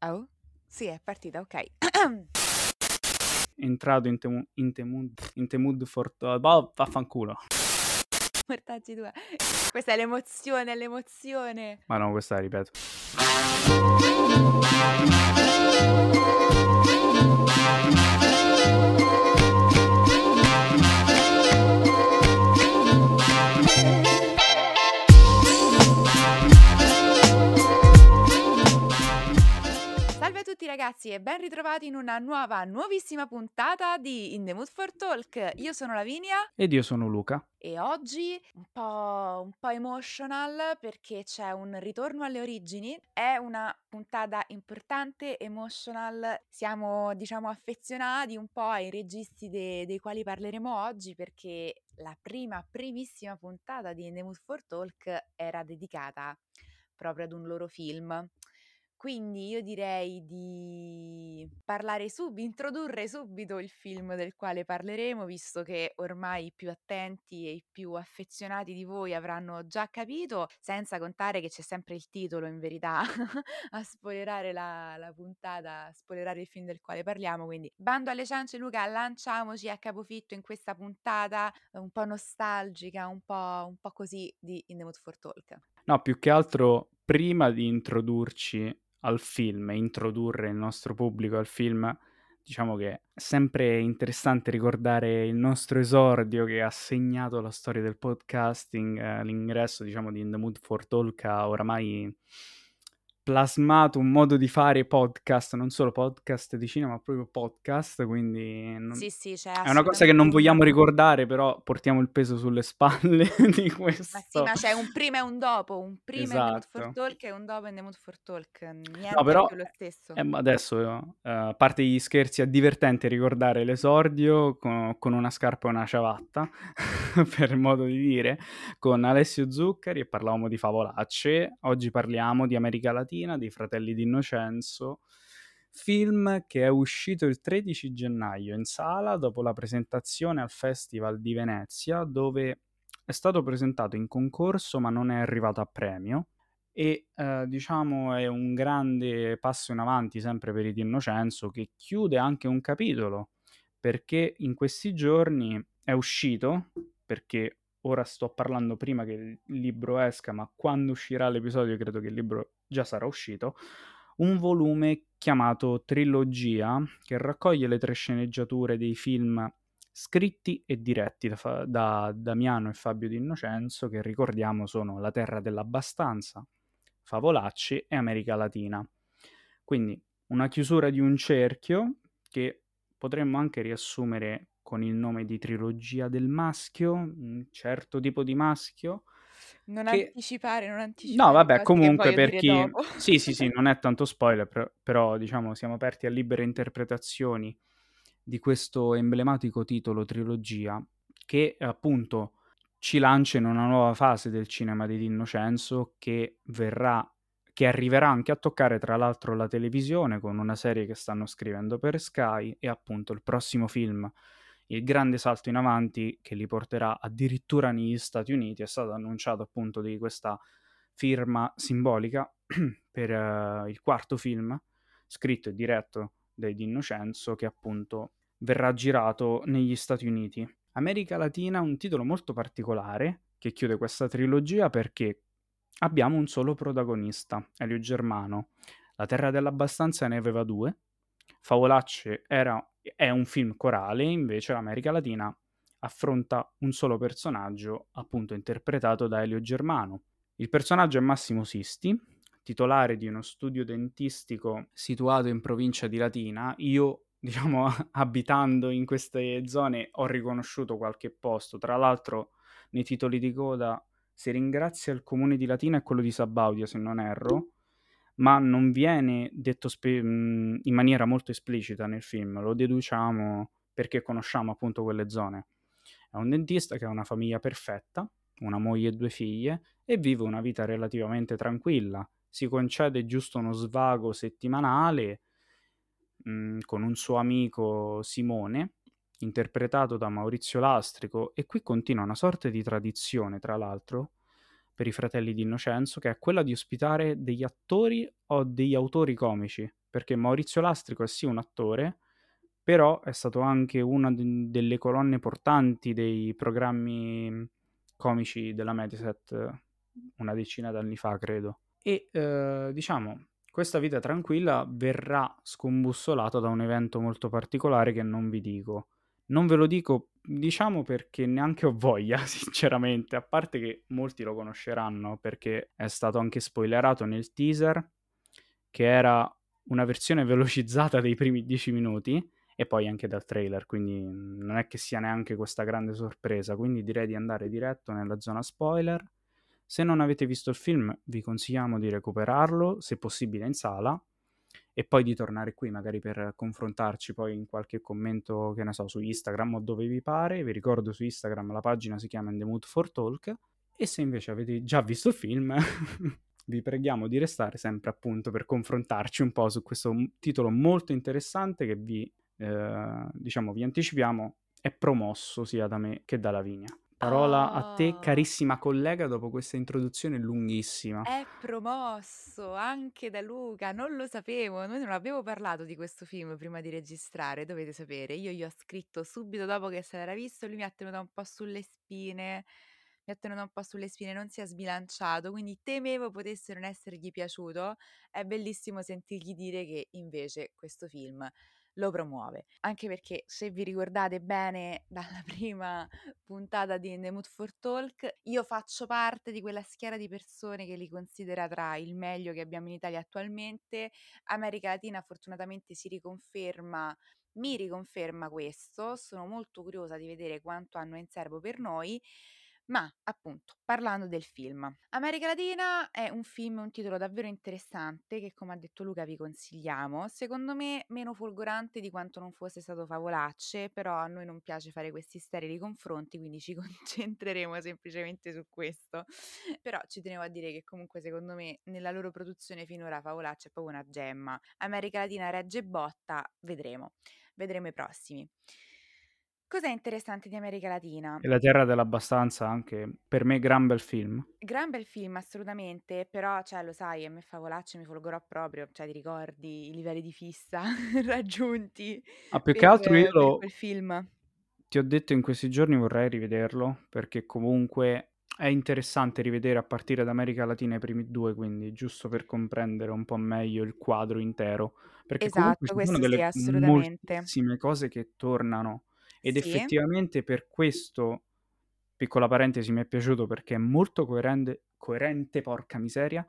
Oh? Sì, è partita, ok. Entrato in, temu- in, temu- in the mood for... Boh, vaffanculo. Mortaggi due. Questa è l'emozione, è l'emozione. Ma no, questa la ripeto. Ragazzi e ben ritrovati in una nuova, nuovissima puntata di In the Mood for Talk. Io sono Lavinia Ed io sono Luca. e oggi un po', un po' emotional perché c'è un ritorno alle origini. È una puntata importante, emotional. Siamo, diciamo, affezionati un po' ai registi de- dei quali parleremo oggi perché la prima, primissima puntata di In the Mood for Talk era dedicata proprio ad un loro film. Quindi io direi di parlare subito, introdurre subito il film del quale parleremo, visto che ormai i più attenti e i più affezionati di voi avranno già capito, senza contare che c'è sempre il titolo in verità a spoilerare la, la puntata, a spoilerare il film del quale parliamo. Quindi bando alle ciance, Luca, lanciamoci a capofitto in questa puntata un po' nostalgica, un po', un po' così di In the Mood for Talk. No, più che altro, prima di introdurci al film introdurre il nostro pubblico al film, diciamo che è sempre interessante ricordare il nostro esordio che ha segnato la storia del podcasting, eh, l'ingresso, diciamo, di In the Mood for Talk oramai plasmato un modo di fare podcast, non solo podcast di cinema, ma proprio podcast, quindi non... Sì, sì, c'è è una cosa che non vogliamo ricordare, però portiamo il peso sulle spalle di questo. Ma sì, ma c'è un prima e un dopo, un prima in The Mood for Esatto. Talk e un dopo in The Mood for Talk. Niente No, però lo stesso. eh, adesso, eh, a parte gli scherzi, è divertente ricordare l'esordio con, con una scarpa e una ciabatta, per modo di dire, con Alessio Zuccari e parlavamo di favolacce. Oggi parliamo di America Latina, dei Fratelli d'Innocenzo, film che è uscito il 13 gennaio in sala dopo la presentazione al Festival di Venezia, dove è stato presentato in concorso ma non è arrivato a premio. E eh, diciamo è un grande passo in avanti sempre per il Innocenzo che chiude anche un capitolo perché in questi giorni è uscito perché ora sto parlando prima che il libro esca ma quando uscirà l'episodio credo che il libro già sarà uscito un volume chiamato Trilogia che raccoglie le tre sceneggiature dei film scritti e diretti da, da Damiano e Fabio D'Innocenzo che ricordiamo sono La Terra dell'Abbastanza Favolacci e America Latina. Quindi una chiusura di un cerchio che potremmo anche riassumere con il nome di trilogia del maschio, un certo tipo di maschio. Non che- anticipare, non anticipare. No, vabbè, comunque per chi... Sì, sì, sì, non è tanto spoiler, però, però, diciamo siamo aperti a libere interpretazioni di questo emblematico titolo trilogia che appunto ci lancia in una nuova fase del cinema di Innocenzo che verrà che arriverà anche a toccare tra l'altro la televisione con una serie che stanno scrivendo per Sky e appunto il prossimo film il grande salto in avanti che li porterà addirittura negli Stati Uniti è stato annunciato appunto di questa firma simbolica per eh, il quarto film scritto e diretto da Di Innocenzo che appunto verrà girato negli Stati Uniti. America Latina un titolo molto particolare che chiude questa trilogia perché abbiamo un solo protagonista, Elio Germano. La Terra dell'Abbastanza ne aveva due. Favolacce era, è un film corale, invece l'America Latina affronta un solo personaggio, appunto interpretato da Elio Germano. Il personaggio è Massimo Sisti, titolare di uno studio dentistico situato in provincia di Latina. Io, diciamo, abitando in queste zone ho riconosciuto qualche posto. Tra l'altro, nei titoli di coda si ringrazia il comune di Latina e quello di Sabaudia, se non erro, ma non viene detto spe- mh, in maniera molto esplicita nel film, lo deduciamo perché conosciamo appunto quelle zone. È un dentista che ha una famiglia perfetta, una moglie e due figlie, e vive una vita relativamente tranquilla. Si concede giusto uno svago settimanale mh, con un suo amico Simone, interpretato da Maurizio Lastrico, e qui continua una sorta di tradizione, tra l'altro, per i fratelli di Innocenzo, che è quella di ospitare degli attori o degli autori comici, perché Maurizio Lastrico è sì un attore, però è stato anche una de- delle colonne portanti dei programmi comici della Mediaset una decina d'anni fa, credo. E eh, diciamo, questa vita tranquilla verrà scombussolata da un evento molto particolare che non vi dico. Non ve lo dico, diciamo perché neanche ho voglia, sinceramente, a parte che molti lo conosceranno perché è stato anche spoilerato nel teaser, che era una versione velocizzata dei primi dieci minuti e poi anche dal trailer, quindi non è che sia neanche questa grande sorpresa, quindi direi di andare diretto nella zona spoiler. Se non avete visto il film, vi consigliamo di recuperarlo, se possibile in sala, e poi di tornare qui magari per confrontarci poi in qualche commento, che ne so, su Instagram o dove vi pare. Vi ricordo su Instagram la pagina si chiama In the Mood for Talk. E se invece avete già visto il film, vi preghiamo di restare sempre appunto per confrontarci un po' su questo titolo molto interessante che vi, eh, diciamo, vi anticipiamo è promosso sia da me che da Lavinia. Parola a te, Oh. carissima collega, dopo questa introduzione lunghissima. È promosso anche da Luca, non lo sapevo, noi non avevo parlato di questo film prima di registrare, dovete sapere. Io gli ho scritto subito dopo che se l'era visto, lui mi ha tenuto un po' sulle spine, mi ha tenuto un po' sulle spine, non si è sbilanciato, quindi temevo potesse non essergli piaciuto. È bellissimo sentirgli dire che invece questo film lo promuove. Anche perché se vi ricordate bene dalla prima puntata di the Mood for Talk, io faccio parte di quella schiera di persone che li considera tra il meglio che abbiamo in Italia attualmente. America Latina fortunatamente si riconferma mi riconferma questo, sono molto curiosa di vedere quanto hanno in serbo per noi. Ma appunto, parlando del film, America Latina è un film, un titolo davvero interessante che come ha detto Luca vi consigliamo, secondo me meno folgorante di quanto non fosse stato Favolacce, però a noi non piace fare questi sterili confronti, quindi ci concentreremo semplicemente su questo. Però ci tenevo a dire che comunque secondo me nella loro produzione finora Favolacce è proprio una gemma. America Latina regge botta, vedremo, vedremo i prossimi. Cos'è interessante di America Latina? E La Terra dell'Abbastanza anche, per me, gran bel film. Gran bel film, assolutamente, però, cioè, lo sai, a me Favolacci mi folgorò proprio, cioè, ti ricordi i livelli di fissa raggiunti Ah, più che per, altro io per lo... quel film? Ti ho detto in questi giorni vorrei rivederlo, perché comunque è interessante rivedere a partire da America Latina i primi due, quindi giusto per comprendere un po' meglio il quadro intero, perché comunque Esatto, ci sono questo sì, delle assolutamente. moltissime cose che tornano ed Sì. effettivamente per questo, piccola parentesi, mi è piaciuto perché è molto coerente, coerente, porca miseria,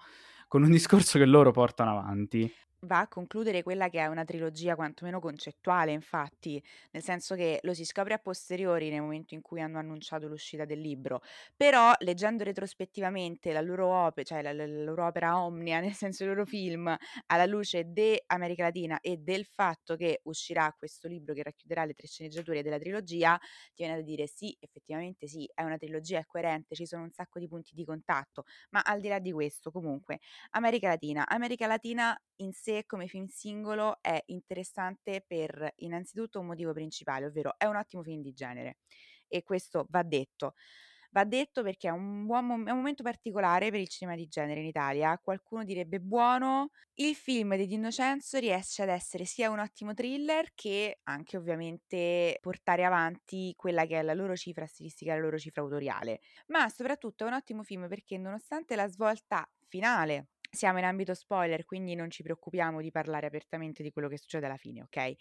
con un discorso che loro portano avanti. Va a concludere quella che è una trilogia quantomeno concettuale, infatti, nel senso che lo si scopre a posteriori nel momento in cui hanno annunciato l'uscita del libro, però leggendo retrospettivamente la loro, op- cioè la, la- la loro opera omnia, nel senso i loro film, alla luce di America Latina e del fatto che uscirà questo libro che racchiuderà le tre sceneggiature della trilogia, ti viene da dire sì, effettivamente sì, è una trilogia, è coerente, ci sono un sacco di punti di contatto, ma al di là di questo, comunque, America Latina, America Latina in sé come film singolo è interessante per innanzitutto un motivo principale, ovvero è un ottimo film di genere e questo va detto. Va detto perché è un, mom- è un momento particolare per il cinema di genere in Italia. Qualcuno direbbe buono. Il film di Innocenzo riesce ad essere sia un ottimo thriller che anche ovviamente portare avanti quella che è la loro cifra stilistica, la loro cifra autoriale. Ma soprattutto è un ottimo film perché nonostante la svolta finale siamo in ambito spoiler, quindi non ci preoccupiamo di parlare apertamente di quello che succede alla fine, ok?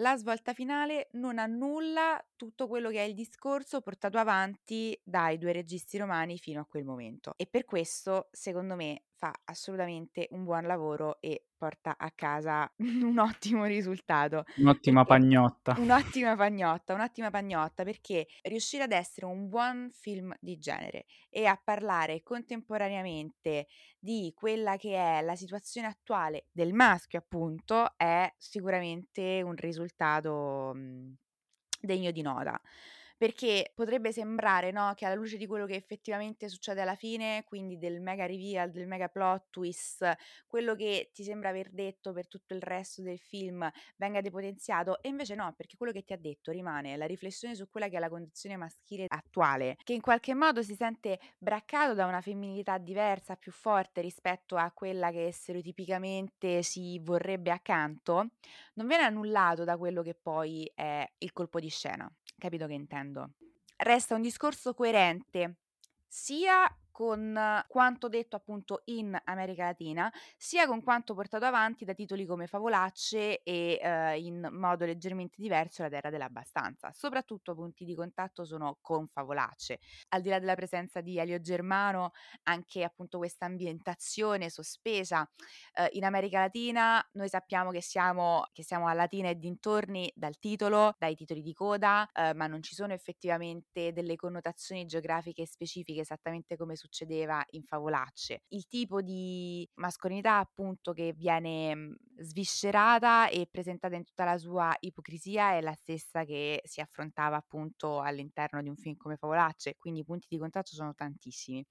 La svolta finale non annulla tutto quello che è il discorso portato avanti dai due registi romani fino a quel momento. E per questo, secondo me, fa assolutamente un buon lavoro e porta a casa un ottimo risultato. Un'ottima Perché pagnotta. Un'ottima pagnotta, un'ottima pagnotta perché riuscire ad essere un buon film di genere e a parlare contemporaneamente di quella che è la situazione attuale del maschio, appunto, è sicuramente un risultato mh, degno di nota. Perché potrebbe sembrare, no, che alla luce di quello che effettivamente succede alla fine, quindi del mega reveal, del mega plot twist, quello che ti sembra aver detto per tutto il resto del film venga depotenziato e invece no, perché quello che ti ha detto rimane la riflessione su quella che è la condizione maschile attuale, che in qualche modo si sente braccato da una femminilità diversa, più forte rispetto a quella che stereotipicamente si vorrebbe accanto, non viene annullato da quello che poi è il colpo di scena. Capito che intendo? Resta un discorso coerente sia con quanto detto appunto in America Latina, sia con quanto portato avanti da titoli come Favolacce e eh, in modo leggermente diverso La Terra dell'Abbastanza. Soprattutto punti di contatto sono con Favolacce. Al di là della presenza di Elio Germano, anche appunto questa ambientazione sospesa eh, in America Latina, noi sappiamo che siamo, che siamo a Latina e dintorni dal titolo, dai titoli di coda, eh, ma non ci sono effettivamente delle connotazioni geografiche specifiche esattamente come succede succedeva in Favolacce. Il tipo di mascolinità appunto che viene mhmm, sviscerata e presentata in tutta la sua ipocrisia è la stessa che si affrontava appunto all'interno di un film come Favolacce, quindi i punti di contatto sono tantissimi.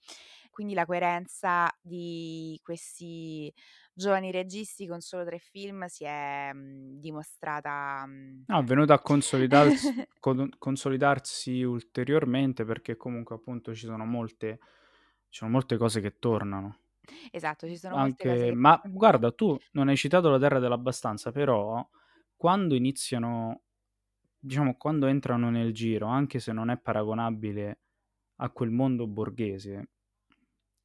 Quindi la coerenza di questi giovani registi con solo tre film si è mh, mhmm, dimostrata... Mh... Mhmm no, è venuta a consolidarsi, consolidarsi ulteriormente perché comunque appunto ci sono molte ci sono molte cose che tornano. Esatto, ci sono Anche, molte cose che Ma guarda, tu non hai citato la Terra dell'Abbastanza, però quando iniziano, diciamo, quando entrano nel giro, anche se non è paragonabile a quel mondo borghese,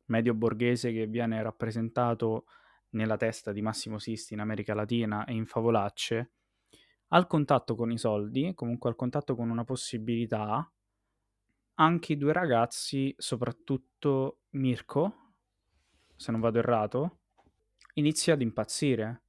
medio borghese che viene rappresentato nella testa di Massimo Sisti in America Latina e in Favolacce, al contatto con i soldi, comunque al contatto con una possibilità, anche i due ragazzi, soprattutto Mirko, se non vado errato, inizia ad impazzire.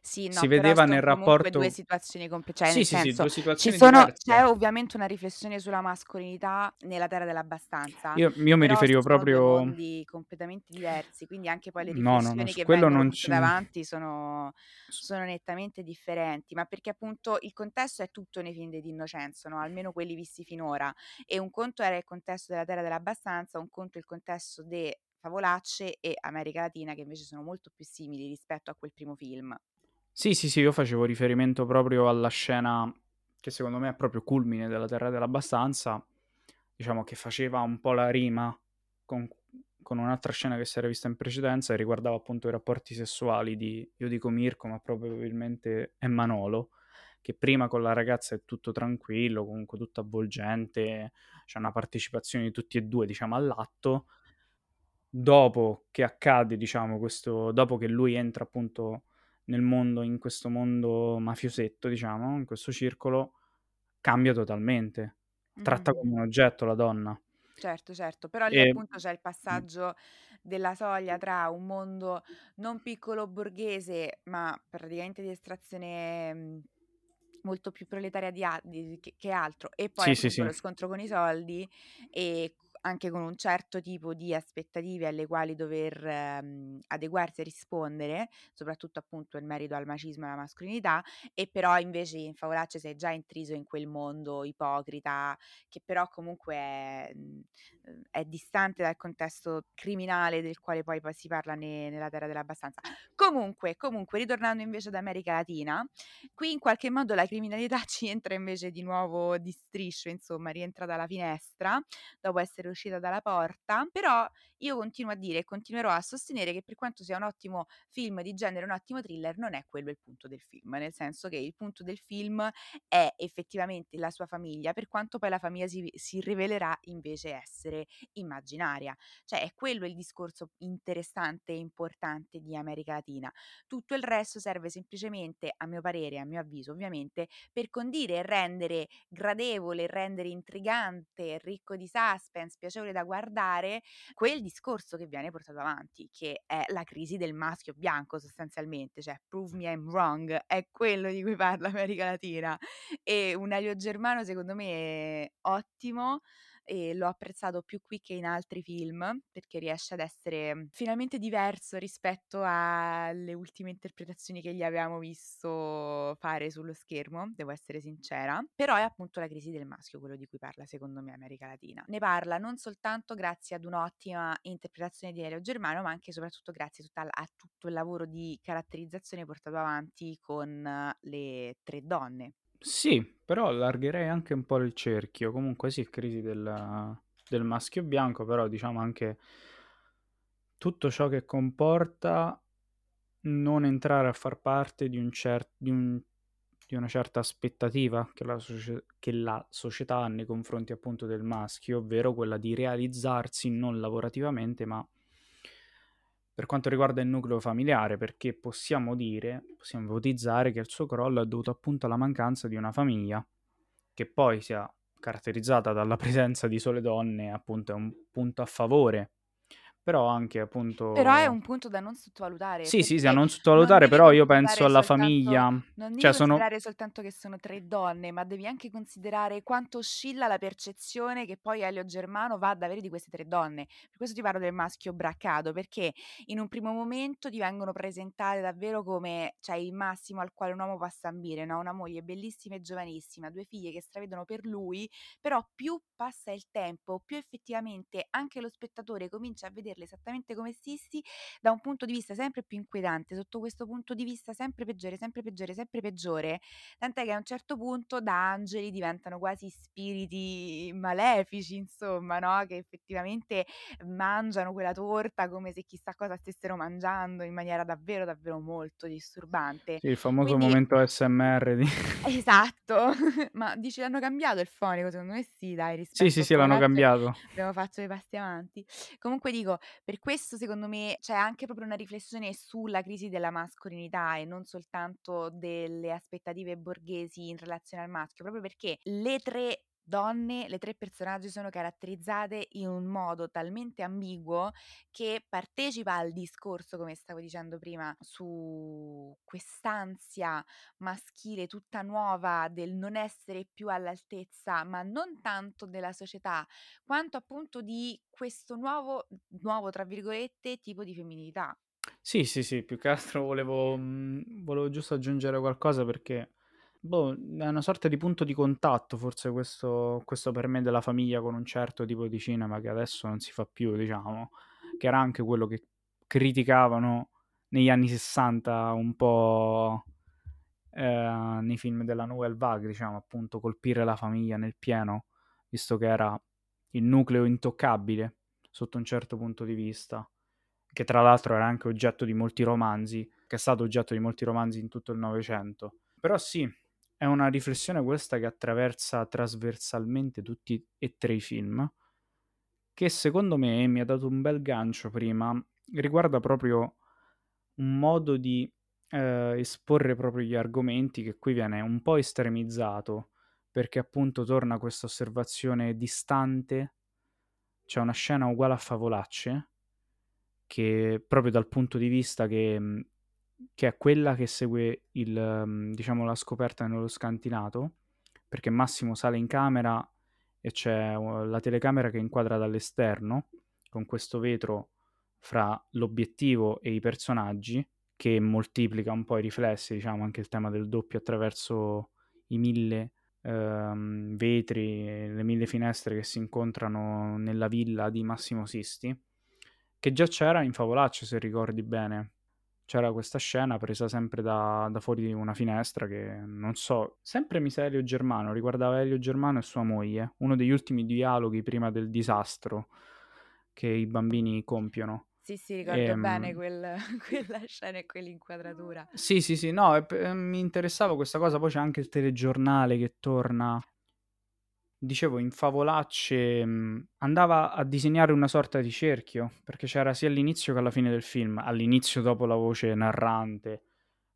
Sì, no, si vedeva nel rapporto due situazioni comp cioè sì, sì, senso, sì, due situazioni ci sono c'è ovviamente una riflessione sulla mascolinità nella Terra dell'Abbastanza. Io, io mi riferivo proprio due mondi completamente diversi, quindi anche poi le riflessioni no, no, che vengono non portate ci... avanti sono, sono nettamente differenti, ma perché appunto il contesto è tutto nei film di Innocenzo, no? almeno quelli visti finora, e un conto era il contesto della Terra dell'Abbastanza, un conto il contesto di Favolacce e America Latina, che invece sono molto più simili rispetto a quel primo film. Sì, sì, sì, io facevo riferimento proprio alla scena che secondo me è proprio culmine della Terra dell'Abbastanza, diciamo che faceva un po' la rima con, con un'altra scena che si era vista in precedenza e riguardava appunto i rapporti sessuali di, io dico Mirko, ma probabilmente è Manolo, che prima con la ragazza è tutto tranquillo, comunque tutto avvolgente, c'è una partecipazione di tutti e due, diciamo, all'atto. Dopo che accade, diciamo, questo, dopo che lui entra appunto nel mondo, in questo mondo mafiosetto, diciamo, in questo circolo, cambia totalmente. Tratta mm-hmm. come un oggetto la donna. Certo, certo, però lì e... appunto c'è il passaggio della soglia tra un mondo non piccolo borghese, ma praticamente di estrazione molto più proletaria di, di, che, che, altro, e poi sì, sì, sì. lo scontro con i soldi e anche con un certo tipo di aspettative alle quali dover ehm, adeguarsi e rispondere, soprattutto appunto in merito al macismo e alla mascolinità, e però invece in Favolacce sei già intriso in quel mondo ipocrita che però comunque è, mhmm, è distante dal contesto criminale del quale poi, poi si parla ne, nella Terra dell'Abbastanza. Comunque, comunque, ritornando invece ad America Latina, qui in qualche modo la criminalità ci entra invece di nuovo di striscio, insomma, rientra dalla finestra dopo essere uscita dalla porta, però io continuo a dire e continuerò a sostenere che per quanto sia un ottimo film di genere, un ottimo thriller, non è quello il punto del film, nel senso che il punto del film è effettivamente la sua famiglia, per quanto poi la famiglia si, si rivelerà invece essere immaginaria. Cioè è quello il discorso interessante e importante di America Latina. Tutto il resto serve semplicemente, a mio parere, a mio avviso ovviamente, per condire e rendere gradevole, rendere intrigante, ricco di suspense, piacevole da guardare, quel discorso che viene portato avanti, che è la crisi del maschio bianco sostanzialmente, cioè prove me I'm wrong, è quello di cui parla America Latina. E un Elio Germano secondo me è ottimo e l'ho apprezzato più qui che in altri film perché riesce ad essere finalmente diverso rispetto alle ultime interpretazioni che gli avevamo visto fare sullo schermo, devo essere sincera. Però è appunto la crisi del maschio quello di cui parla secondo me America Latina. Ne parla non soltanto grazie ad un'ottima interpretazione di Elio Germano, ma anche e soprattutto grazie a tutto il lavoro di caratterizzazione portato avanti con le tre donne. Sì, però allargherei anche un po' il cerchio. Comunque sì, crisi del, del maschio bianco, però diciamo anche tutto ciò che comporta non entrare a far parte di, un cer- di, un, di una certa aspettativa che la, socie- che la, società ha nei confronti appunto del maschio, ovvero quella di realizzarsi non lavorativamente ma per quanto riguarda il nucleo familiare, perché possiamo dire, possiamo ipotizzare che il suo crollo è dovuto appunto alla mancanza di una famiglia che poi sia caratterizzata dalla presenza di sole donne, appunto è un punto a favore però anche appunto... Però è un punto da non sottovalutare. Sì, sì, da non sottovalutare, non però io penso alla soltanto, famiglia. Non devi cioè, considerare sono... soltanto che sono tre donne, ma devi anche considerare quanto oscilla la percezione che poi Elio Germano va ad avere di queste tre donne. Per questo ti parlo del maschio braccato, perché in un primo momento ti vengono presentate davvero come cioè, il massimo al quale un uomo possa ambire, no? una moglie bellissima e giovanissima, due figlie che stravedono per lui, però più passa il tempo, più effettivamente anche lo spettatore comincia a vedere vederle esattamente come Sissi da un punto di vista sempre più inquietante, sotto questo punto di vista sempre peggiore, sempre peggiore, sempre peggiore, tant'è che a un certo punto da angeli diventano quasi spiriti malefici, insomma, no? Che effettivamente mangiano quella torta come se chissà cosa stessero mangiando in maniera davvero, davvero molto disturbante. Sì, il famoso Quindi... momento SMR di... Esatto, ma dici l'hanno cambiato il fonico? Secondo me sì, dai, rispetto Sì, sì, sì, l'hanno cambiato. Abbiamo fatto dei passi avanti. Comunque dico, per questo secondo me c'è anche proprio una riflessione sulla crisi della mascolinità e non soltanto delle aspettative borghesi in relazione al maschio, proprio perché le tre donne, le tre personaggi sono caratterizzate in un modo talmente ambiguo che partecipa al discorso, come stavo dicendo prima, su quest'ansia maschile tutta nuova del non essere più all'altezza, ma non tanto della società, quanto appunto di questo nuovo, nuovo tra virgolette, tipo di femminilità. Sì, sì, sì, più che altro volevo, mh, volevo giusto aggiungere qualcosa perché Boh, è una sorta di punto di contatto, forse questo, questo per me della famiglia con un certo tipo di cinema che adesso non si fa più, diciamo, che era anche quello che criticavano negli anni 60 un po' eh, nei film della Nouvelle Vague, diciamo, appunto colpire la famiglia nel pieno, visto che era il nucleo intoccabile sotto un certo punto di vista, che tra l'altro era anche oggetto di molti romanzi, che è stato oggetto di molti romanzi in tutto il Novecento. Però sì, è una riflessione questa che attraversa trasversalmente tutti e tre i film, che secondo me mi ha dato un bel gancio prima, riguarda proprio un modo di eh, esporre proprio gli argomenti che qui viene un po' estremizzato, perché appunto torna questa osservazione distante, c'è una scena uguale a Favolacce, che proprio dal punto di vista che che è quella che segue il, mhmm, diciamo, la scoperta nello scantinato, perché Massimo sale in camera e c'è la telecamera che inquadra dall'esterno, con questo vetro fra l'obiettivo e i personaggi, che moltiplica un po' i riflessi, diciamo, anche il tema del doppio attraverso i mille ehm, vetri, le mille finestre che si incontrano nella villa di Massimo Sisti, che già c'era in Favolaccio, se ricordi bene, c'era questa scena presa sempre da, da, fuori una finestra che non so, sempre mi sa Elio Germano, riguardava Elio Germano e sua moglie, uno degli ultimi dialoghi prima del disastro che i bambini compiono. Sì, sì, ricordo e, ehm, bene quel, quella scena e quell'inquadratura. Sì, sì, sì, no, e, mi interessava questa cosa, poi c'è anche il telegiornale che torna dicevo, in Favolacce mh, mhmm, andava a disegnare una sorta di cerchio, perché c'era sia all'inizio che alla fine del film, all'inizio dopo la voce narrante,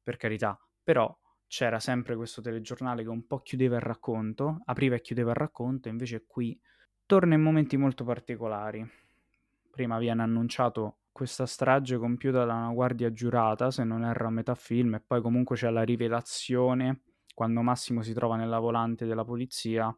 per carità, però c'era sempre questo telegiornale che un po' chiudeva il racconto, apriva e chiudeva il racconto, invece qui torna in momenti molto particolari. Prima viene annunciato questa strage compiuta da una guardia giurata, se non erro a metà film, e poi comunque c'è la rivelazione quando Massimo si trova nella volante della polizia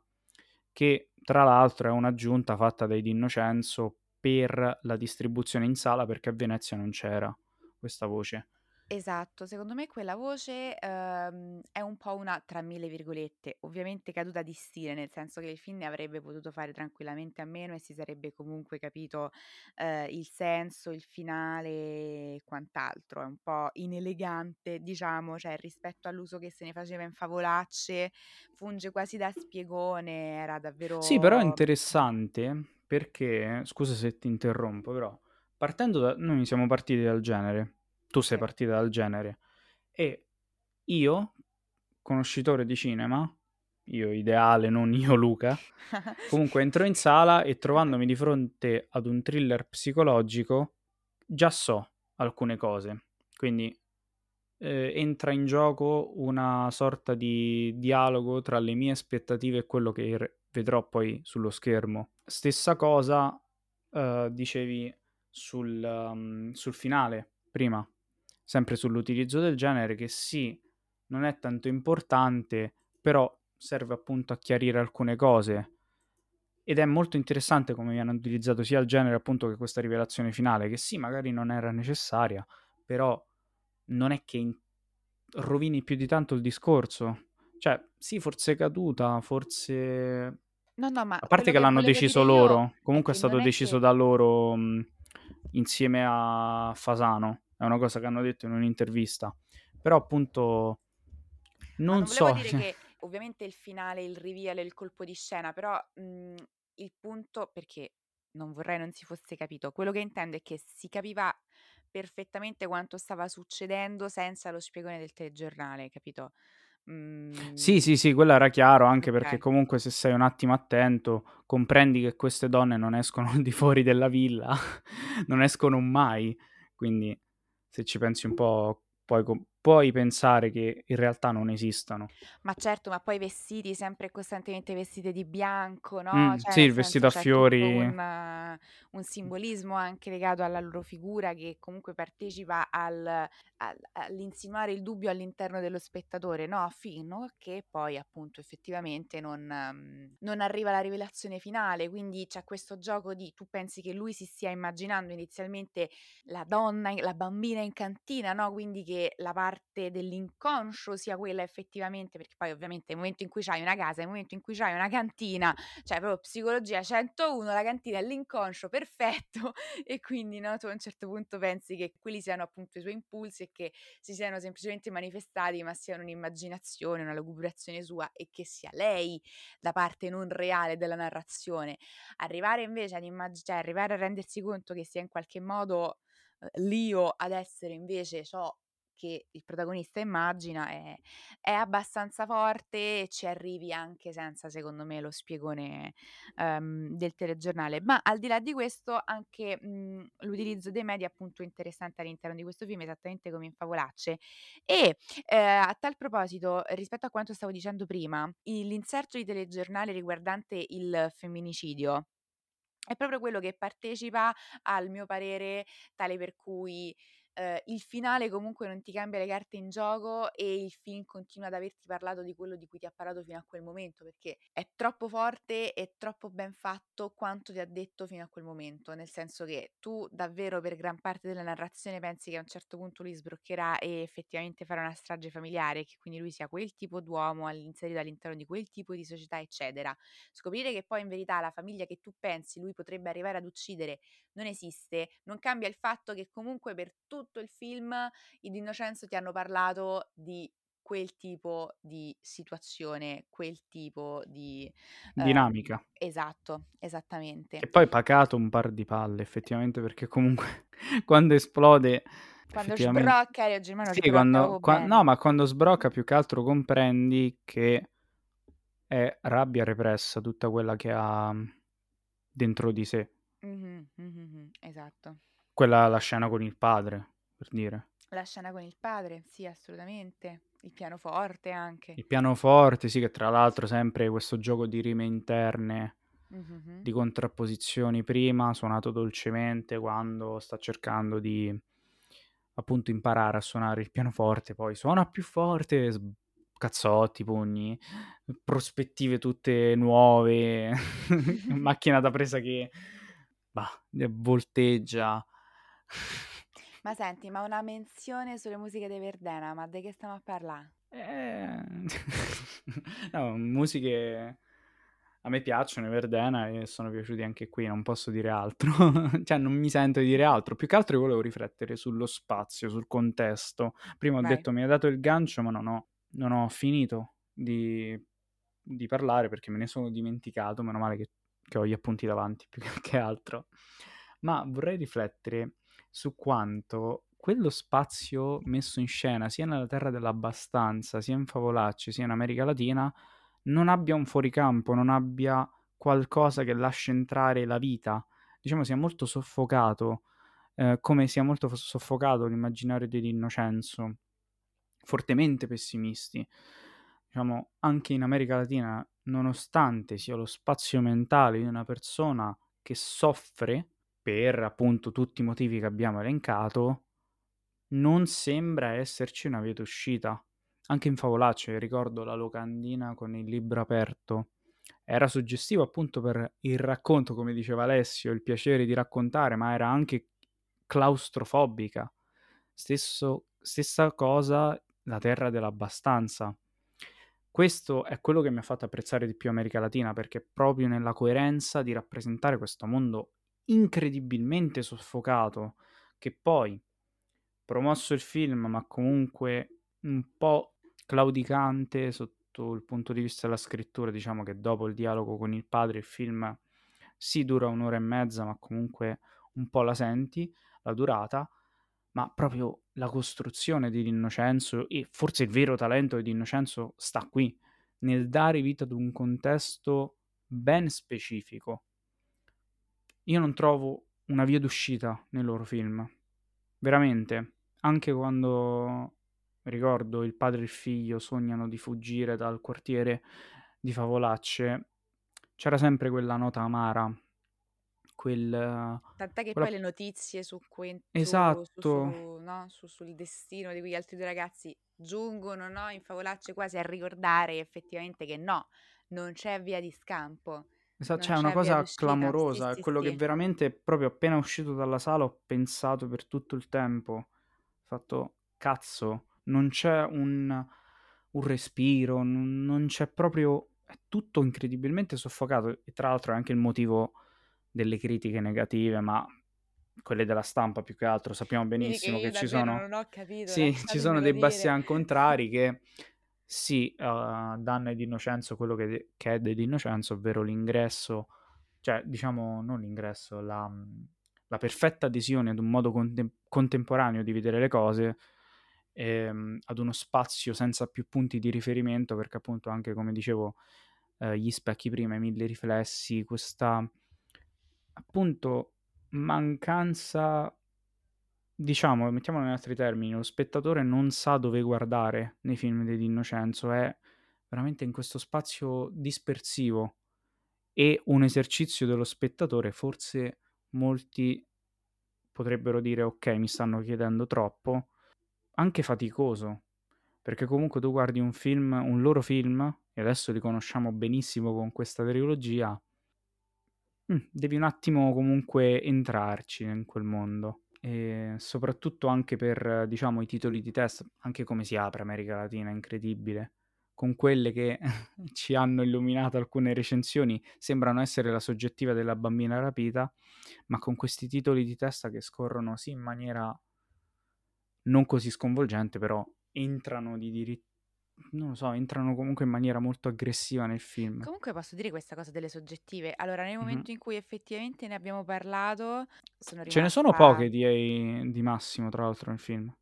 che tra l'altro è un'aggiunta fatta dai D'Innocenzo per la distribuzione in sala perché a Venezia non c'era questa voce. Esatto, secondo me quella voce, ehm, è un po' una, tra mille virgolette, ovviamente caduta di stile, nel senso che il film ne avrebbe potuto fare tranquillamente a meno e si sarebbe comunque capito, ehm, il senso, il finale e quant'altro. È un po' inelegante, diciamo, cioè rispetto all'uso che se ne faceva in Favolacce, funge quasi da spiegone, era Sì, però è davvero interessante perché, scusa se ti interrompo, però partendo da noi siamo partiti dal genere, tu sei partita dal genere. E io, conoscitore di cinema, io ideale, non io Luca, comunque entro in sala e trovandomi di fronte ad un thriller psicologico già so alcune cose, quindi eh, entra in gioco una sorta di dialogo tra le mie aspettative e quello che r- vedrò poi sullo schermo. Stessa cosa eh, dicevi sul, um, sul finale prima, sempre sull'utilizzo del genere, che sì, non è tanto importante, però serve appunto a chiarire alcune cose. Ed è molto interessante come viene utilizzato sia il genere appunto che questa rivelazione finale, che sì, magari non era necessaria, però non è che in- rovini più di tanto il discorso. Cioè, sì, forse è caduta, forse... No, no, ma A parte che l'hanno deciso loro, comunque è stato deciso che da loro mh, insieme a Fasano, è una cosa che hanno detto in un'intervista. Però appunto non non so, dire che ovviamente il finale, il reveal il colpo di scena, però, mhmm, il punto perché non vorrei non si fosse capito, quello che intendo è che si capiva perfettamente quanto stava succedendo senza lo spiegone del telegiornale, capito? Sì, Mhmm, sì, sì, quello era chiaro, anche perché okay. comunque se sei un attimo attento, comprendi che queste donne non escono di fuori della villa, non escono mai, quindi se ci pensi un po' com- puoi pensare che in realtà non esistano. Ma certo, ma poi vestiti sempre costantemente vestite di bianco, no, Mm, cioè sì, il vestito a fiori, un un simbolismo anche legato alla loro figura che comunque partecipa al al all'insinuare il dubbio all'interno dello spettatore, no, fino a che poi appunto effettivamente non mhmm, non arriva la rivelazione finale, quindi c'è questo gioco di tu pensi che lui si stia immaginando inizialmente la donna la bambina in cantina, no, quindi che la parte dell'inconscio sia quella effettivamente perché poi ovviamente nel momento in cui c'hai una casa, nel momento in cui c'hai una cantina, cioè proprio psicologia 101, la cantina è l'inconscio perfetto e quindi, no, tu a un certo punto pensi che quelli siano appunto i suoi impulsi e che si siano semplicemente manifestati, ma siano un'immaginazione, una lucubrazione sua e che sia lei la parte non reale della narrazione. Arrivare invece ad immag cioè arrivare a rendersi conto che sia in qualche modo uhm, l'io ad essere invece ciò che il protagonista immagina è è abbastanza forte e ci arrivi anche senza, secondo me, lo spiegone, ehm, del telegiornale. Ma al di là di questo anche, mhmm, l'utilizzo dei media appunto è interessante all'interno di questo film, esattamente come in Favolacce. E, ehm, a tal proposito, rispetto a quanto stavo dicendo prima, i l'inserto di telegiornale riguardante il femminicidio è proprio quello che partecipa al mio parere, tale per cui, ehm, il finale comunque non ti cambia le carte in gioco e il film continua ad averti parlato di quello di cui ti ha parlato fino a quel momento, perché è troppo forte e troppo ben fatto quanto ti ha detto fino a quel momento. Nel senso che tu davvero per gran parte della narrazione pensi che a un certo punto lui sbroccherà e effettivamente farà una strage familiare, che quindi lui sia quel tipo d'uomo inserito all'interno di quel tipo di società, eccetera. Scoprire che poi in verità la famiglia che tu pensi lui potrebbe arrivare ad uccidere non esiste, non cambia il fatto che comunque per tutto il film i Di Innocenzo ti hanno parlato di quel tipo di situazione, quel tipo di ehm, dinamica. esatto, esattamente. Che poi pacato un par di palle, effettivamente, perché comunque quando esplode, Quando effettivamente... sbrocca, Elio Germano Sì, quando, qua- no, ma quando sbrocca più che altro comprendi che è rabbia repressa tutta quella che ha mm, dentro di sé. Mh-mh, mh-mh-mh, esatto. Quella la scena con il padre, per dire. La scena con il padre, sì assolutamente. Il pianoforte anche. Il pianoforte, sì, che tra l'altro sempre questo gioco di rime interne, Mh-mh-mh. di contrapposizioni prima, suonato dolcemente quando sta cercando di appunto imparare a suonare il pianoforte, poi suona più forte, s- cazzotti, pugni, prospettive tutte nuove, macchina da presa che bah, volteggia. Ma senti, ma una menzione sulle musiche dei Verdena, ma di che stiamo a parlare? Eh... no, musiche a me piacciono i Verdena e sono piaciuti anche qui, non posso dire altro. cioè, non mi sento di dire altro. Più che altro volevo riflettere sullo spazio, sul contesto. Prima Vai. ho detto mi ha dato il gancio, ma non ho, non ho finito di, di, parlare perché me ne sono dimenticato. Meno male che, che ho gli appunti davanti più che altro. Ma vorrei riflettere su quanto quello spazio messo in scena sia nella Terra dell'Abbastanza, sia in Favolacci, sia in America Latina, non abbia un fuoricampo, non abbia qualcosa che lascia entrare la vita. Diciamo sia molto soffocato, eh, come sia molto soffocato l'immaginario dell'innocenzo, fortemente pessimisti. Diciamo, anche in America Latina, nonostante sia lo spazio mentale di una persona che soffre per appunto tutti i motivi che abbiamo elencato, non sembra esserci una via d'uscita anche in Favolacce, ricordo la locandina con il libro aperto, era suggestivo appunto per il racconto, come diceva Alessio, il piacere di raccontare, ma era anche claustrofobica. Stesso, stessa cosa la terra dell'abbastanza. Questo è quello che mi ha fatto apprezzare di più America Latina, perché proprio nella coerenza di rappresentare questo mondo incredibilmente soffocato, che poi, promosso il film, ma comunque un po' claudicante sotto il punto di vista della scrittura, diciamo che dopo il dialogo con il padre il film sì dura un'ora e mezza, ma comunque un po' la senti, la durata, ma proprio la costruzione di Innocenzo e forse il vero talento di Innocenzo sta qui, nel dare vita ad un contesto ben specifico. Io non trovo una via d'uscita nei loro film, veramente, anche quando ricordo il padre e il figlio sognano di fuggire dal quartiere di Favolacce, c'era sempre quella nota amara. Quel, Tant'è che quella... poi le notizie su, que... esatto. su, su, no? su, sul destino di quegli altri due ragazzi giungono no? in Favolacce quasi a ricordare effettivamente che no, non c'è via di scampo. Esatto, c'è una cosa clamorosa, sì, sì, quello sì. che veramente proprio appena uscito dalla sala ho pensato per tutto il tempo. Ho fatto cazzo, non c'è un, un respiro, non, non, c'è proprio... è tutto incredibilmente soffocato e tra l'altro è anche il motivo delle critiche negative, ma quelle della stampa più che altro, sappiamo benissimo che, che ci sono... Non ho capito, sì, ci sono dei bastian contrari che sì, uh, danno ad Innocenzo quello che, che è dell'Innocenzo, ovvero l'ingresso, cioè diciamo non l'ingresso, la, la perfetta adesione ad un modo contem- contemporaneo di vedere le cose ehm, ad uno spazio senza più punti di riferimento, perché appunto anche come dicevo eh, gli specchi prima, i mille riflessi, questa appunto mancanza diciamo, mettiamolo in altri termini, lo spettatore non sa dove guardare nei film di Innocenzo, è veramente in questo spazio dispersivo. E un esercizio dello spettatore, forse molti potrebbero dire ok, mi stanno chiedendo troppo, anche faticoso, perché comunque tu guardi un film, un loro film, e adesso li conosciamo benissimo con questa trilogia, mm, devi un attimo comunque entrarci in quel mondo. E soprattutto anche per, diciamo, i titoli di test, anche come si apre America Latina, incredibile. Con quelle che ci hanno illuminato alcune recensioni, sembrano essere la soggettiva della bambina rapita, ma con questi titoli di testa che scorrono sì in maniera non così sconvolgente, però entrano di diritto non lo so, entrano comunque in maniera molto aggressiva nel film. Comunque posso dire questa cosa delle soggettive. Allora, nel momento mm-hmm. in cui effettivamente ne abbiamo parlato, sono. Ce ne sono poche di, di Massimo, tra l'altro, nel film.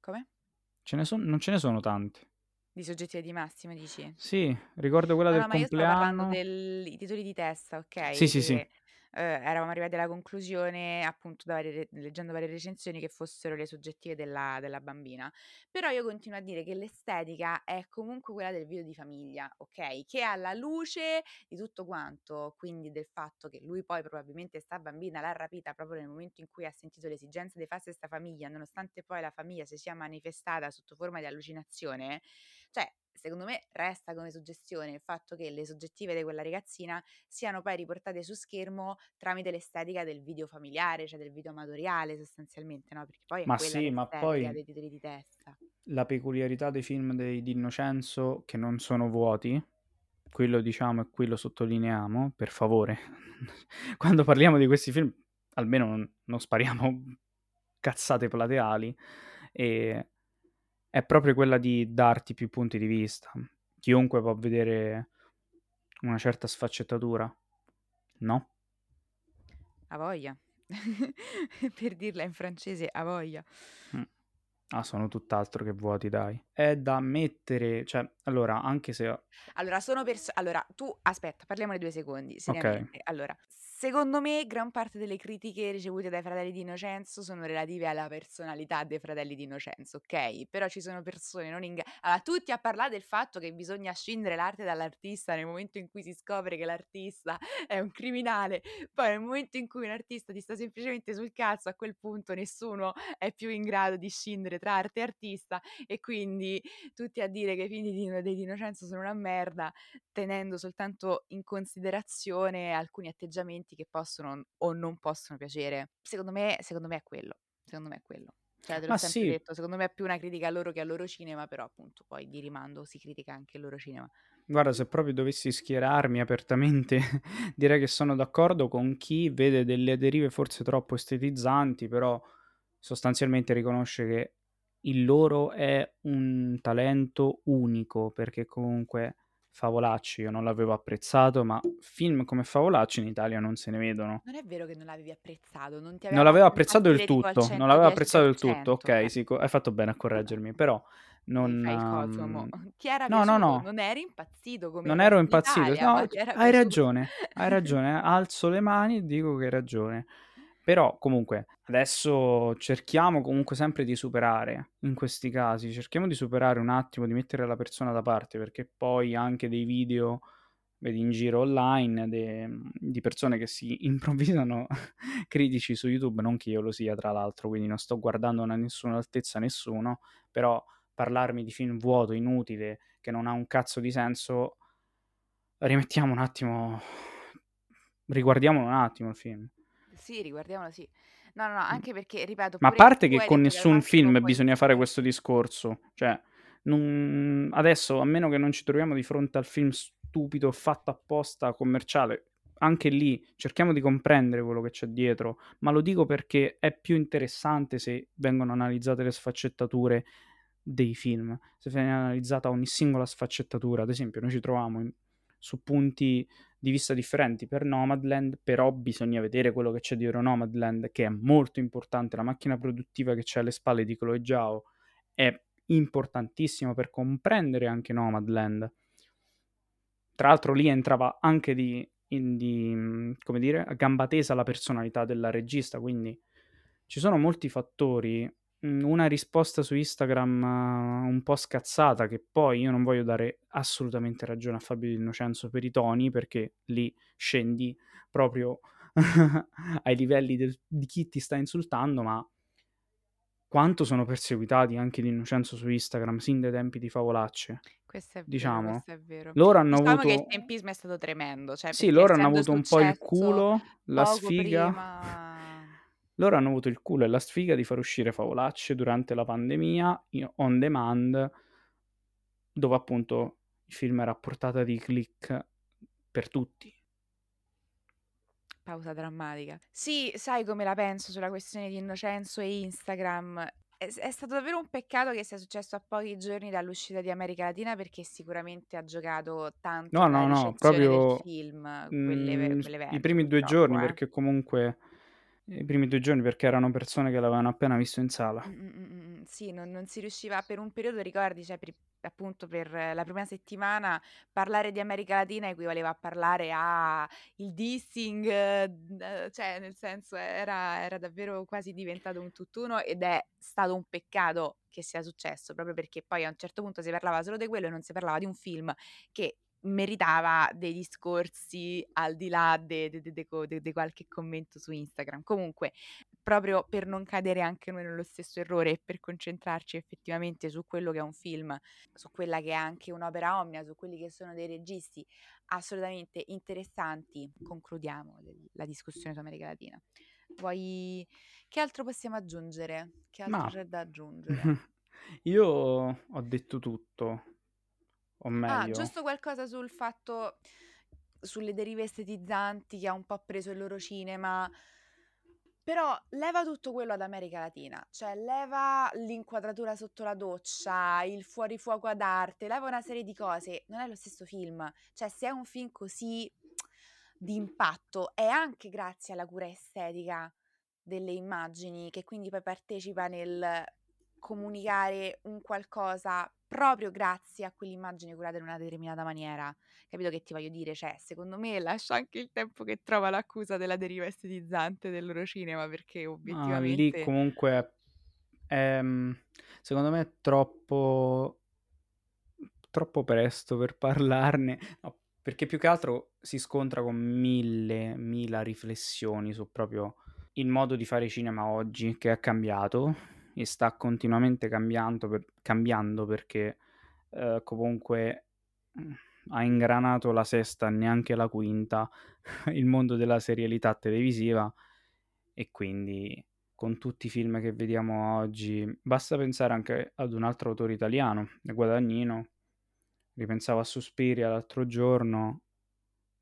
Come? Ce ne son, non ce ne sono tante. Di soggettive di Massimo, dici? Sì, ricordo quella no, del no, compleanno. ma io sto parlando dei titoli di testa, ok? Sì, sì, sì. Uhm, eravamo arrivati alla conclusione, appunto, varie leggendo varie recensioni, che fossero le soggettive della della bambina. Però io continuo a dire che l'estetica è comunque quella del video di famiglia, okay, che alla luce di tutto quanto, quindi del fatto che lui poi probabilmente 'sta bambina l'ha rapita proprio nel momento in cui ha sentito l'esigenza di farsi 'sta famiglia, nonostante poi la famiglia si sia manifestata sotto forma di allucinazione, cioè secondo me resta come suggestione il fatto che le soggettive de quella ragazzina siano poi riportate su schermo tramite l'estetica del video familiare, cioè del video amatoriale sostanzialmente, no, perché poi è Ma quella sì, ma poi dei titoli di testa. la peculiarità dei film dei di Innocenzo che non sono vuoti, qui lo diciamo e qui lo sottolineiamo, per favore, quando parliamo di questi film almeno non non spariamo cazzate plateali, ehm, è proprio quella di darti più punti di vista. Chiunque può vedere una certa sfaccettatura, no? Avoglia. Per dirla in francese, avoglia. Mh. Ah, sono tutt'altro che vuoti dai. È da ammettere cioè, allora, anche se Allora sono pers allora tu aspetta, parliamone 2 secondi, Okay. seriamente. Allora, secondo me gran parte delle critiche ricevute dai fratelli di Innocenzo sono relative alla personalità dei fratelli di Innocenzo, okay, però ci sono persone non in gra allora tutti a parlà del fatto che bisogna scindere l'arte dall'artista nel momento in cui si scopre che l'artista è un criminale, poi nel momento in cui un artista ti sta semplicemente sul cazzo, a quel punto nessuno è più in grado di scindere tra arte e artista e quindi tutti a dire che i film di di Innocenzo sono una merda, tenendo soltanto in considerazione alcuni atteggiamenti che possono o non possono piacere. Secondo me secondo me è quello, secondo me è quello. Cioè te l'ho Ma sempre sì. detto, secondo me è più una critica a loro che al loro cinema, però appunto poi di rimando si critica anche il loro cinema. Guarda, se proprio dovessi schierarmi apertamente, direi che sono d'accordo con chi vede delle derive forse troppo estetizzanti, però sostanzialmente riconosce che il loro è un talento unico, perché comunque Favolacci io non l'avevo apprezzato, ma film come Favolacci in Italia non se ne vedono. Non è vero che non l'avevi apprezzato, non ti Non l'avevo apprezzato del tutto, non l'avevo apprezzato del 110%, tutto, okay, eh. sì, hai fatto bene a correggermi, però non il coso era no, no, no. non eri impazzito come Non ero impazzito, no, hai ragione, hai ragione, alzo le mani e dico che hai ragione. Però comunque adesso cerchiamo comunque sempre di superare in questi casi, cerchiamo di superare un attimo, di mettere la persona da parte, perché poi anche dei video vedi in giro online de di persone che si improvvisano critici su YouTube, non che io lo sia tra l'altro, quindi non sto guardando a nessuna altezza nessuno, però parlarmi di film vuoto, inutile, che non ha un cazzo di senso rimettiamo un attimo riguardiamolo un attimo il film. Sì, riguardiamolo sì. No, no, no, anche perché ripeto Ma a parte che con nessun film bisogna fare questo discorso, cioè non adesso a meno che non ci troviamo di fronte al film stupido, fatto apposta, commerciale, anche lì cerchiamo di comprendere quello che c'è dietro, ma lo dico perché è più interessante se vengono analizzate le sfaccettature dei film, se viene analizzata ogni singola sfaccettatura. Ad esempio noi ci troviamo in su punti di vista differenti per Nomadland, però bisogna vedere quello che c'è dietro Nomadland, che è molto importante. La macchina produttiva che c'è alle spalle di Chloe Zhao è importantissima per comprendere anche Nomadland. Tra l'altro lì entrava anche di in di come dire, a gamba tesa la personalità della regista, quindi ci sono molti fattori. Mhmm, una risposta su Instagram un po' scazzata, che poi io non voglio dare assolutamente ragione a Fabio Di Innocenzo per i toni, perché lì scendi proprio ai livelli del di chi ti sta insultando, ma quanto sono perseguitati anche Di Innocenzo su Instagram sin dai tempi di Favolacci, Questo è vero, diciamo. questo è vero. Loro hanno Diciamo che il avuto tempismo è stato tremendo, cioè Sì, loro hanno avuto un po' il culo, la sfiga prima loro hanno avuto il culo e la sfiga di far uscire Favolacci durante la pandemia on demand dove appunto il film era a portata di click per tutti. Pausa drammatica. Sì, sai come la penso sulla questione di Innocenzo e Instagram? È stato davvero un peccato che sia successo a pochi giorni dall'uscita di America Latina, perché sicuramente ha giocato tanto No, no, no, ricezione del proprio, film quell'eve mhmm, i quell'evento primi 2 giorni, eh. perché comunque i primi 2 giorni perché erano persone che l'avevano appena visto in sala. Mh, mh, mh. mhmm, sì, non non si riusciva per un periodo ricordi, cioè per appunto per la prima settimana parlare di America Latina equivaleva a parlare a il dissing, d cioè nel senso era era davvero quasi diventato un tutt'uno ed è stato un peccato che sia successo, proprio perché poi a un certo punto si parlava solo de quello e non si parlava di un film che meritava dei discorsi al di là de qualche commento su Instagram. Comunque, proprio per non cadere anche noi nello stesso errore e per concentrarci effettivamente su quello che è un film, su quella che è anche un'opera omnia, su quelli che sono dei registi assolutamente interessanti, concludiamo la discussione su America Latina. Vuoi che altro possiamo aggiungere? Che altro Ma c'è da aggiungere? io ho detto tutto. O Ah, meglio giusto qualcosa sul fatto sulle derive estetizzanti che ha un po' preso il loro cinema. Però leva tutto quello ad America Latina, cioè leva l'inquadratura sotto la doccia, il fuorifuoco ad arte, leva una serie di cose, non è lo stesso film. Cioè se è un film così di impatto è anche grazie alla cura estetica delle immagini che quindi poi partecipa nel comunicare un qualcosa proprio grazie a quell'immagine curata in una determinata maniera. Capito che ti voglio dire? Cioè, secondo me lascia anche il tempo che trova l'accusa della deriva estetizzante del loro cinema, perché Ma lì obiettivamente comunque, ehm, secondo me è troppo troppo presto per parlarne, no, perché più che altro si scontra con mille, mila riflessioni su proprio il modo di fare cinema oggi, che è cambiato e sta continuamente cambiando per cambiando perché, ehm, comunque, mhmm, ha ingranato la sesta, neanche la quinta, il mondo della serialità televisiva e quindi con tutti i film che vediamo oggi basta pensare anche ad un altro autore italiano, Guadagnino. Ripensavo a Suspiria l'altro giorno,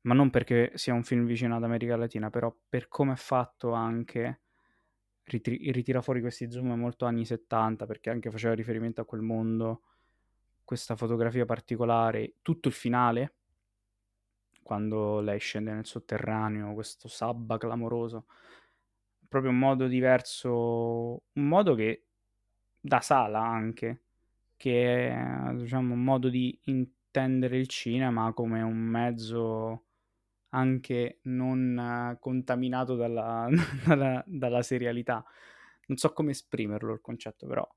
ma non perché sia un film vicino ad America Latina, però per come è fatto anche ritri ritira fuori questi zoom molto anni '70, perché anche faceva riferimento a quel mondo, questa fotografia particolare, tutto il finale quando lei scende nel sotterraneo, questo sabba clamoroso, proprio un modo diverso un modo che da sala anche, che è diciamo un modo di intendere il cinema come un mezzo anche non contaminato dalla dalla dalla serialità. Non so come esprimerlo il concetto, però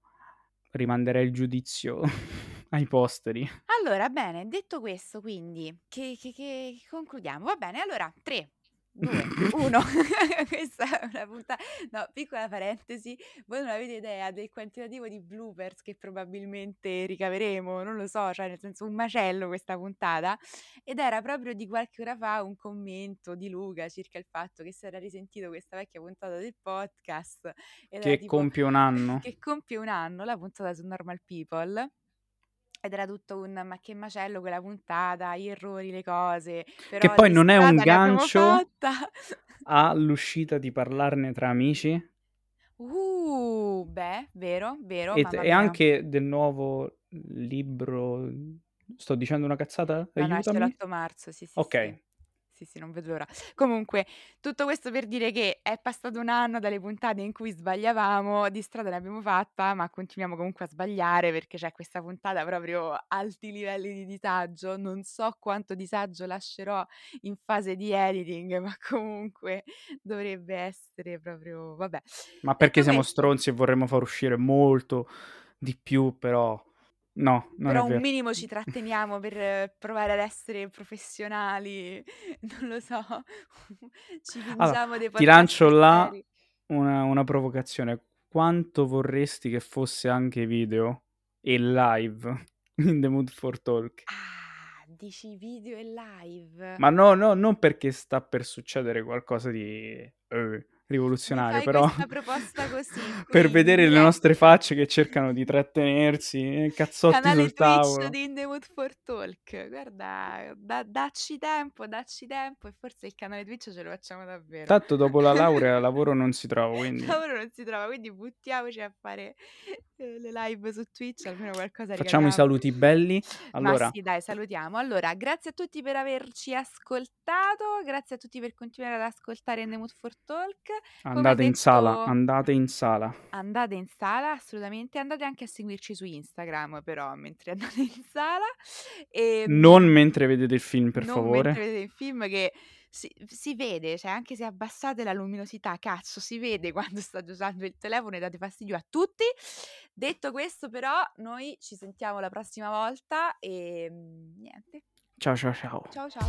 rimanderei il giudizio ai posteri. Allora bene, detto questo quindi, che che che concludiamo? Va bene, allora 3, 2, 1 questa è una punta no, piccola parentesi, voi non avete idea del quantitativo di bloopers che probabilmente ricaveremo, non lo so, cioè nel senso un macello questa puntata, ed era proprio di qualche ora fa un commento di Luca circa il fatto che si era risentito questa vecchia puntata del podcast Che tipo compie un anno. che compie un anno, la puntata su Normal People ed era tutto un: "Ma che macello quella puntata, gli errori, le cose, Che però poi di non è un gancio fatta." all'uscita di Parlarne tra amici? Uh, beh, vero, vero, E e anche del nuovo libro sto dicendo una cazzata? No, no, esce Aiutami. l'8 marzo, sì, sì, sì. Sì, sì, non vedo l'ora. Comunque, tutto questo per dire che è passato un anno dalle puntate in cui sbagliavamo, di strada ne abbiamo fatta, ma continuiamo comunque a sbagliare perché c'è questa puntata proprio alti livelli di disagio. Non so quanto disagio lascerò in fase di editing, ma comunque dovrebbe essere proprio vabbè. Ma perché siamo stronzi e vorremmo far uscire molto di più, però no, non è Però un vero. minimo ci tratteniamo per provare ad essere professionali, non lo so, ci Allora, fingiamo dei ti lancio là una una provocazione: quanto vorresti che fosse anche video e live in The Mood for Talk? Ah, dici video e live? Ma no, no, non perché sta per succedere qualcosa di, Mi rivoluzionario, però così, per vedere le nostre facce che cercano di trattenersi, e cazzotti Canale sul Twitch tavolo. di In The Mood for Talk. Guarda, da dacci tempo, dacci tempo e forse il canale Twitch ce lo facciamo davvero. Tanto dopo la laurea lavoro non si trova, quindi Lavoro non si trova, quindi buttiamoci a fare, ehm, le live su Twitch, almeno qualcosa Facciamo i ricavia saluti belli. Ma Allora sì dai, salutiamo. Allora, grazie a tutti per averci ascoltato, grazie a tutti per continuare ad ascoltare In The Mood for Talk. Andate in sala, andate in sala. Andate in sala, assolutamente. Andate anche a seguirci su Instagram, però, mentre andate in sala. E, ehm, non mentre vedete il film, per non favore. mentre vedete il film che si, si, vede, cioè anche se abbassate la luminosità, cazzo, si vede quando state usando il telefono e date fastidio a tutti. Detto questo, però, noi ci sentiamo la prossima volta e niente. Ciao ciao ciao. Ciao ciao.